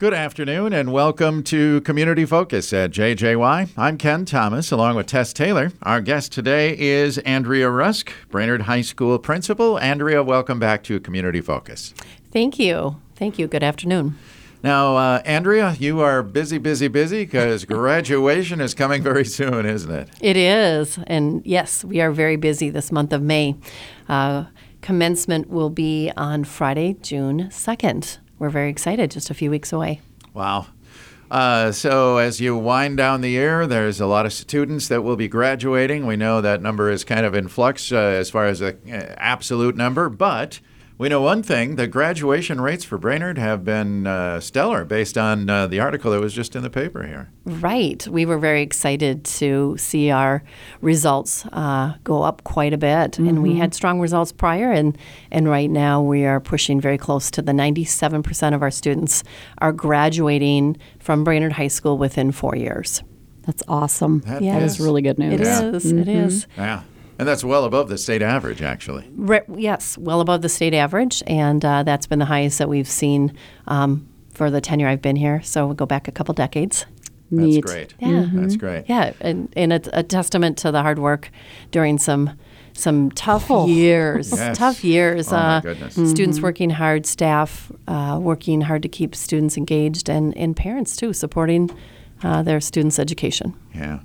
Good afternoon and welcome to Community Focus at JJY. I'm Ken Thomas along with Tess Taylor. Our guest today is Andrea Rusk, Brainerd High School principal. Andrea, welcome back to Community Focus. Thank you. Thank you. Good afternoon. Now, uh, Andrea, you are busy, busy, busy because graduation is coming very soon, isn't it? It is. And yes, we are very busy this month of May. Uh, commencement will be on Friday, June 2nd we're very excited, just a few weeks away. Wow. Uh, so, as you wind down the year, there's a lot of students that will be graduating. We know that number is kind of in flux uh, as far as an uh, absolute number, but we know one thing the graduation rates for Brainerd have been uh, stellar based on uh, the article that was just in the paper here. Right. We were very excited to see our results uh, go up quite a bit. Mm-hmm. And we mm-hmm. had strong results prior, and, and right now we are pushing very close to the 97% of our students are graduating from Brainerd High School within four years. That's awesome. That, yeah. that is really good news. It yeah. is. Mm-hmm. It is. Yeah. And that's well above the state average, actually. Re- yes, well above the state average, and uh, that's been the highest that we've seen um, for the tenure I've been here. So we'll go back a couple decades. Neat. That's great. Yeah, mm-hmm. that's great. Yeah, and, and it's a testament to the hard work during some some tough oh. years. Yes. Tough years. Oh, uh, mm-hmm. Students working hard, staff uh, working hard to keep students engaged, and, and parents too supporting uh, their students' education. Yeah.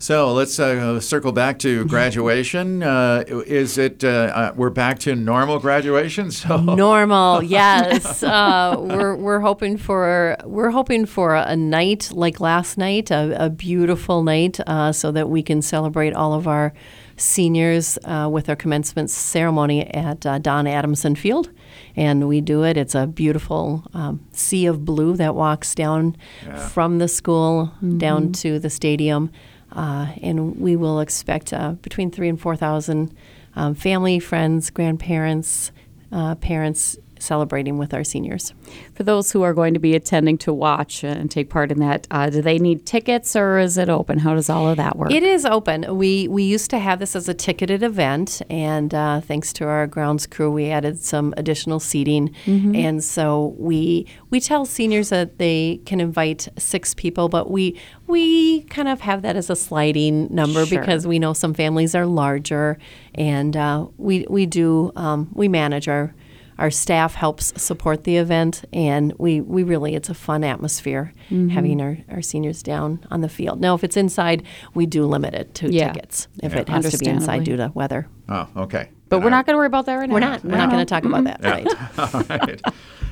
So let's uh, circle back to graduation. Uh, is it uh, uh we're back to normal graduation? So normal, yes. Uh, we're we're hoping for we're hoping for a night like last night, a, a beautiful night, uh, so that we can celebrate all of our seniors with our commencement ceremony at Don Adamson Field and we do it. It's a beautiful um, sea of blue that walks down yeah. from the school mm-hmm. down to the stadium. Uh, and we will expect uh, between three and 4,000 um, family, friends, grandparents, uh, parents celebrating with our seniors. For those who are going to be attending to watch and take part in that, uh, do they need tickets or is it open? How does all of that work? It is open. We we used to have this as a ticketed event, and uh, thanks to our grounds crew, we added some additional seating, mm-hmm. and so we we tell seniors that they can invite six people, but we we kind of have that as a sliding number sure. because we know some families are larger, and uh, we we do um, we manage our our staff helps support the event, and we, we really, it's a fun atmosphere mm-hmm. having our, our seniors down on the field. Now, if it's inside, we do limit it to yeah. tickets if yeah. it has to be inside due to weather. Oh, okay. But we're not going to worry about that right now. We're not. We're not going to talk about that right. All right.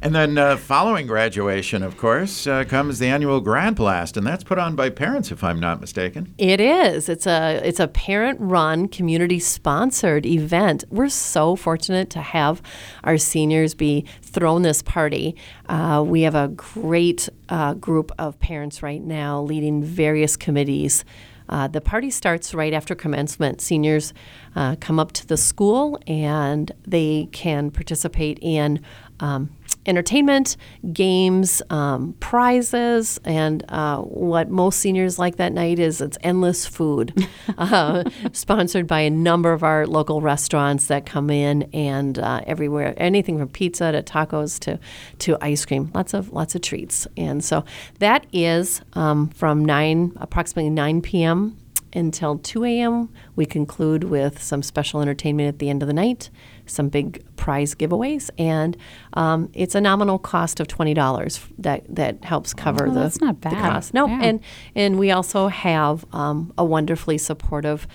And then uh, following graduation, of course, uh, comes the annual Grad Blast, and that's put on by parents, if I'm not mistaken. It is. It's a it's a parent-run, community-sponsored event. We're so fortunate to have our seniors be thrown this party. Uh, we have a great uh, group of parents right now leading various committees. Uh, the party starts right after commencement. Seniors uh, come up to the school and they can participate in um, entertainment, games, um, prizes, and uh, what most seniors like that night is it's endless food, uh, sponsored by a number of our local restaurants that come in and uh, everywhere, anything from pizza to tacos to to ice cream, lots of lots of treats, and so that is um, from nine approximately nine p.m until 2 a.m. We conclude with some special entertainment at the end of the night, some big prize giveaways, and um, it's a nominal cost of twenty dollars that that helps cover oh, the, that's not bad. the cost. No, yeah. and and we also have um, a wonderfully supportive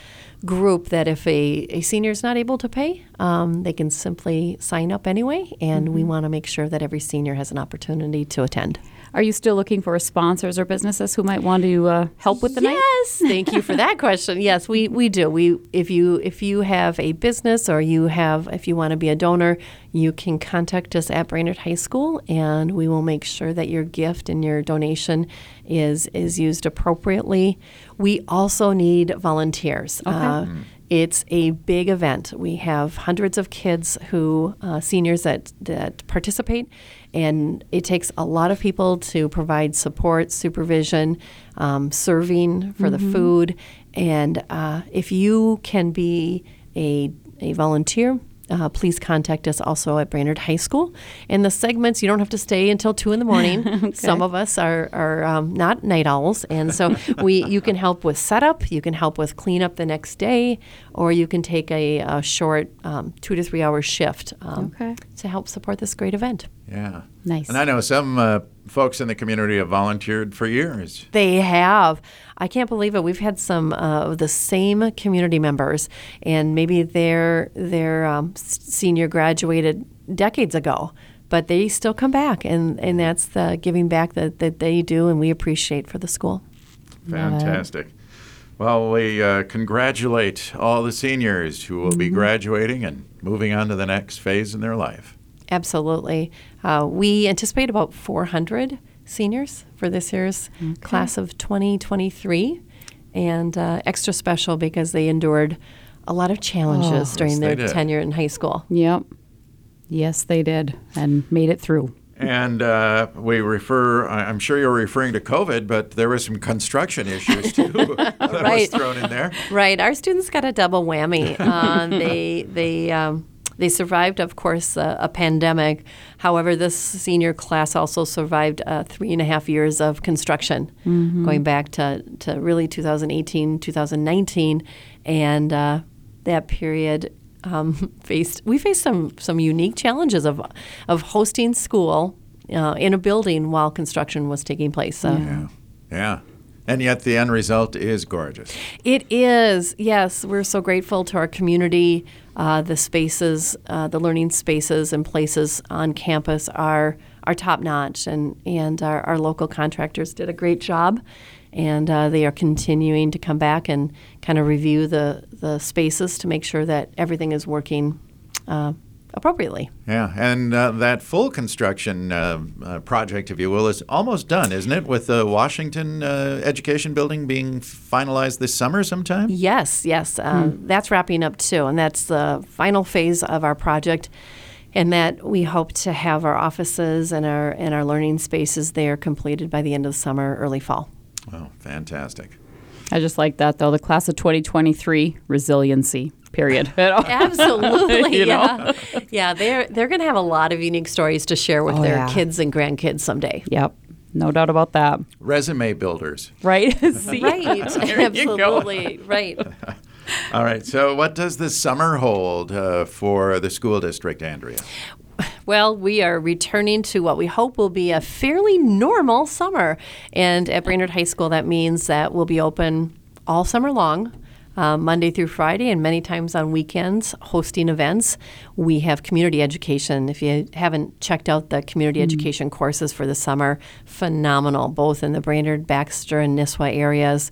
group that if a, a senior is not able to pay, um, they can simply sign up anyway, and mm-hmm. we want to make sure that every senior has an opportunity to attend. Are you still looking for sponsors or businesses who might want to uh, help with the yes, night? Yes, thank you for that question. Yes, we, we do. We if you if you have a business or you have if you want to be a donor, you can contact us at Brainerd High School, and we will make sure that your gift and your donation is is used appropriately. We also need volunteers. Okay. Uh, it's a big event. We have hundreds of kids who, uh, seniors that, that participate, and it takes a lot of people to provide support, supervision, um, serving for mm-hmm. the food. And uh, if you can be a, a volunteer, uh, please contact us also at Brainerd High School. And the segments, you don't have to stay until two in the morning. Some of us are, are um, not night owls, and so we you can help with setup, you can help with cleanup the next day, or you can take a, a short um, two to three hour shift um, Okay. to help support this great event. Yeah. Nice. And I know some uh, folks in the community have volunteered for years. They have. I can't believe it. We've had some uh, of the same community members, and maybe their their um, senior graduated decades ago, but they still come back, and, and that's the giving back that, that they do, and we appreciate for the school. Love it. Fantastic. Well, we uh, congratulate all the seniors who will be Mm-hmm. graduating and moving on to the next phase in their life. Absolutely. Uh, we anticipate about 400 seniors for this year's class of 2023, and uh, extra special because they endured a lot of challenges during Yes, their tenure in high school. Yep. Yes, they did, and made it through. And uh, we refer, I- I'm sure you're referring to COVID, but there were some construction issues too that was thrown in there. Right. Our students got a double whammy. Uh, they they um, they survived, of course, a, a pandemic. However, this senior class also survived uh, three and a half years of construction, going back to, to really 2018, 2019, and uh, that period. Um, faced we faced some some unique challenges of of hosting school uh, in a building while construction was taking place. So Yeah. Yeah. And yet the end result is gorgeous. It is, yes. We're so grateful to our community. Uh, the spaces, uh, the learning spaces and places on campus are are top notch, and and our, our local contractors did a great job, and uh, they are continuing to come back and kind of review the the spaces to make sure that everything is working uh, appropriately. Yeah, and uh, that full construction uh, uh, project, if you will, is almost done, isn't it? With the Washington uh, Education Building being finalized this summer sometime? Yes, yes. Uh, That's wrapping up too, and that's the final phase of our project. And that we hope to have our offices and our and our learning spaces there completed by the end of summer, early fall. Oh, fantastic. I just like that though. The class of 2023 resiliency. Period. Absolutely, You know? yeah, yeah. They're they're going to have a lot of unique stories to share with Oh, their yeah. kids and grandkids someday. Yep. No doubt about that. Resume builders. Right? See? Right, There you go. absolutely, right. All right, so what does the summer hold uh, for the school district, Andrea? Well, we are returning to what we hope will be a fairly normal summer. And at Brainerd High School, that means that we'll be open all summer long. uh, Monday through Friday, and many times on weekends, hosting events. We have community education. If you haven't checked out the community education courses for the summer, phenomenal, both in the Brainerd, Baxter, and Nisswa areas.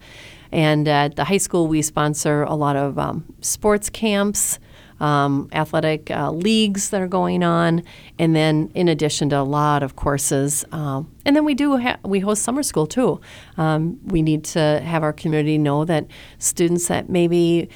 And at the high school, we sponsor a lot of um, sports camps um, athletic uh, leagues that are going on, and then in addition to a lot of courses. Um, and then we do ha- we host summer school too. Um, we need to have our community know that students that maybe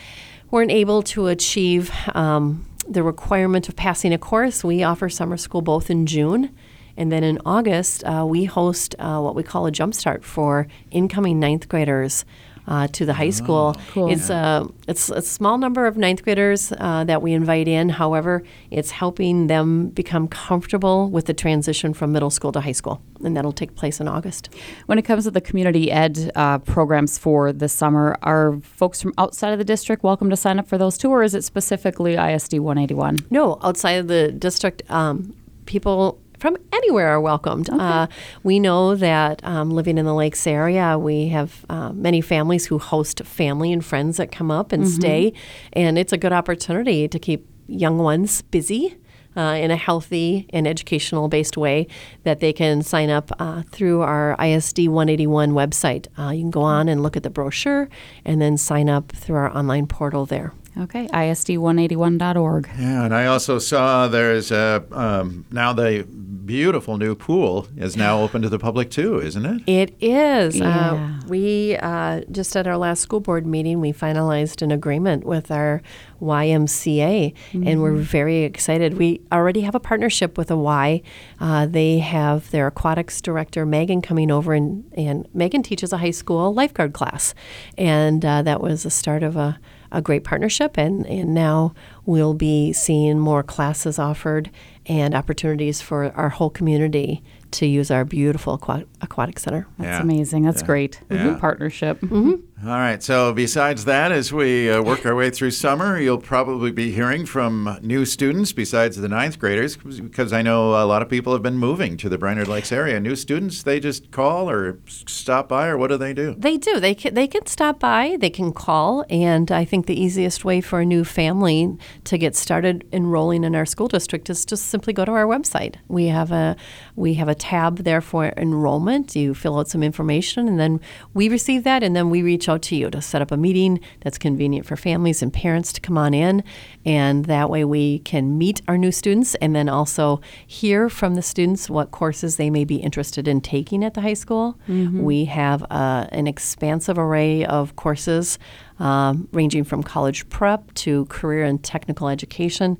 weren't able to achieve um, the requirement of passing a course, we offer summer school both in June. And then in August, uh, we host uh, what we call a jumpstart for incoming ninth graders uh, to the high school. cool. It's a it's a small number of ninth graders uh, that we invite in. However, it's helping them become comfortable with the transition from middle school to high school, and that'll take place in August. When it comes to the community ed uh, programs for the summer, are folks from outside of the district welcome to sign up for those too, or is it specifically ISD 181? No, outside of the district, um, people from anywhere are welcomed. Uh, we know that um, living in the Lakes area, we have uh, many families who host family and friends that come up and stay, and it's a good opportunity to keep young ones busy. Uh, in a healthy and educational based way, that they can sign up uh, through our ISD 181 website. Uh, you can go on and look at the brochure and then sign up through our online portal there. Okay, ISD181.org. Yeah, and I also saw there's a um, now the beautiful new pool is now open to the public too, isn't it? It is. Yeah. Uh, we uh, just at our last school board meeting, we finalized an agreement with our YMCA, and we're very excited. We already have a partnership with a Y. Uh, they have their aquatics director Megan coming over, and, and Megan teaches a high school lifeguard class, and uh, that was the start of a. a great partnership, and, and now we'll be seeing more classes offered and opportunities for our whole community to use our beautiful aqua- aquatic center. That's Yeah. amazing. That's Yeah. great. Yeah. Good partnership. Mm-hmm. All right. So, besides that, as we uh, work our way through summer, you'll probably be hearing from new students besides the ninth graders, because I know a lot of people have been moving to the Brainerd Lakes area. New students, they just call or stop by, or what do they do? They do. They can, they can stop by. They can call, and I think the easiest way for a new family to get started enrolling in our school district is just simply go to our website. We have a we have a tab there for enrollment. You fill out some information, and then we receive that, and then we reach out to you to set up a meeting that's convenient for families and parents to come on in, and that way we can meet our new students, and then also hear from the students what courses they may be interested in taking at the high school. We have uh, an expansive array of courses. Um, ranging from college prep to career and technical education,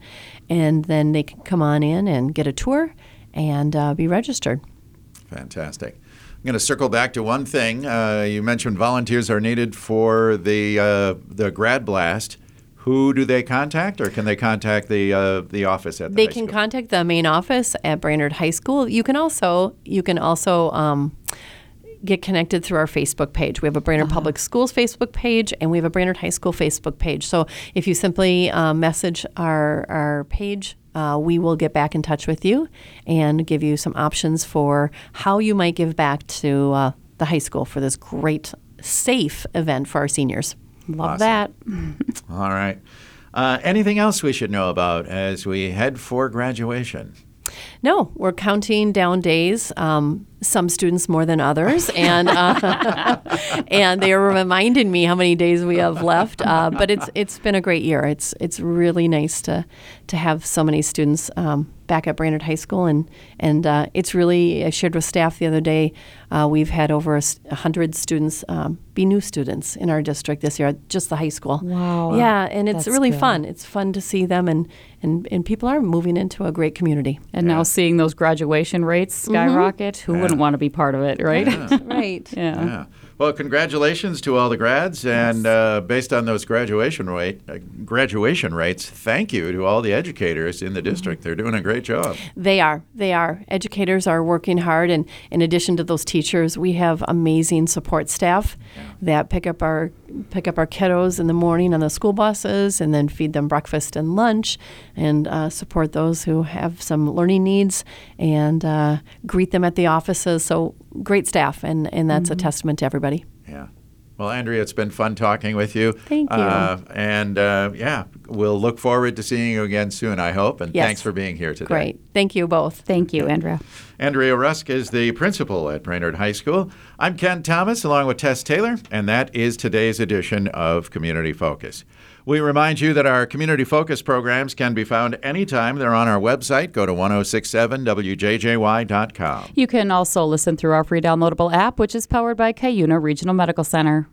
and then they can come on in and get a tour and uh, be registered. Fantastic. I'm going to circle back to one thing. Uh, you mentioned volunteers are needed for the uh, the grad blast. Who do they contact, or can they contact the uh, the office at the They high can school? contact the main office at Brainerd High School. You can also you can also um, get connected through our Facebook page. We have a Brainerd Public Schools Facebook page, and we have a Brainerd High School Facebook page. So if you simply uh, message our our page. Uh, we will get back in touch with you and give you some options for how you might give back to uh, the high school for this great, safe event for our seniors. Love Awesome. that. All right. Uh, anything else we should know about as we head for graduation? No, we're counting down days. Um, some students more than others, and uh, and they are reminding me how many days we have left. Uh, but it's it's been a great year. It's it's really nice to to have so many students um, back at Brainerd High School, and and uh, it's really I shared with staff the other day. Uh, we've had over a s- a hundred students um, be new students in our district this year, just the high school. Wow. Yeah, and it's That's really good. fun. It's fun to see them, and and and people are moving into a great community. And Yeah. now seeing those graduation rates skyrocket, who Yeah. Wouldn't want to be part of it, right? right. Yeah. Yeah. Well, congratulations to all the grads, and uh, based on those graduation rate uh, graduation rates, thank you to all the educators in the district. They're doing a great job. They are. They are. Educators are working hard, and in addition to those teachers, we have amazing support staff that pick up our pick up our kiddos in the morning on the school buses, and then feed them breakfast and lunch, and uh, support those who have some learning needs, and uh, greet them at the offices. So great staff, and and that's a testament to everybody. Yeah. Well, Andrea, it's been fun talking with you. Thank you. Uh, and uh, yeah, we'll look forward to seeing you again soon, I hope. And Yes. thanks for being here today. Great. Thank you both. Thank you, Andrea. Andrea Rusk is the principal at Brainerd High School. I'm Ken Thomas, along with Tess Taylor, and that is today's edition of Community Focus. We remind you that our Community Focus programs can be found anytime they're on our website. Go to 1067wjjy.com. You can also listen through our free downloadable app, which is powered by Cuyuna Regional Medical Center.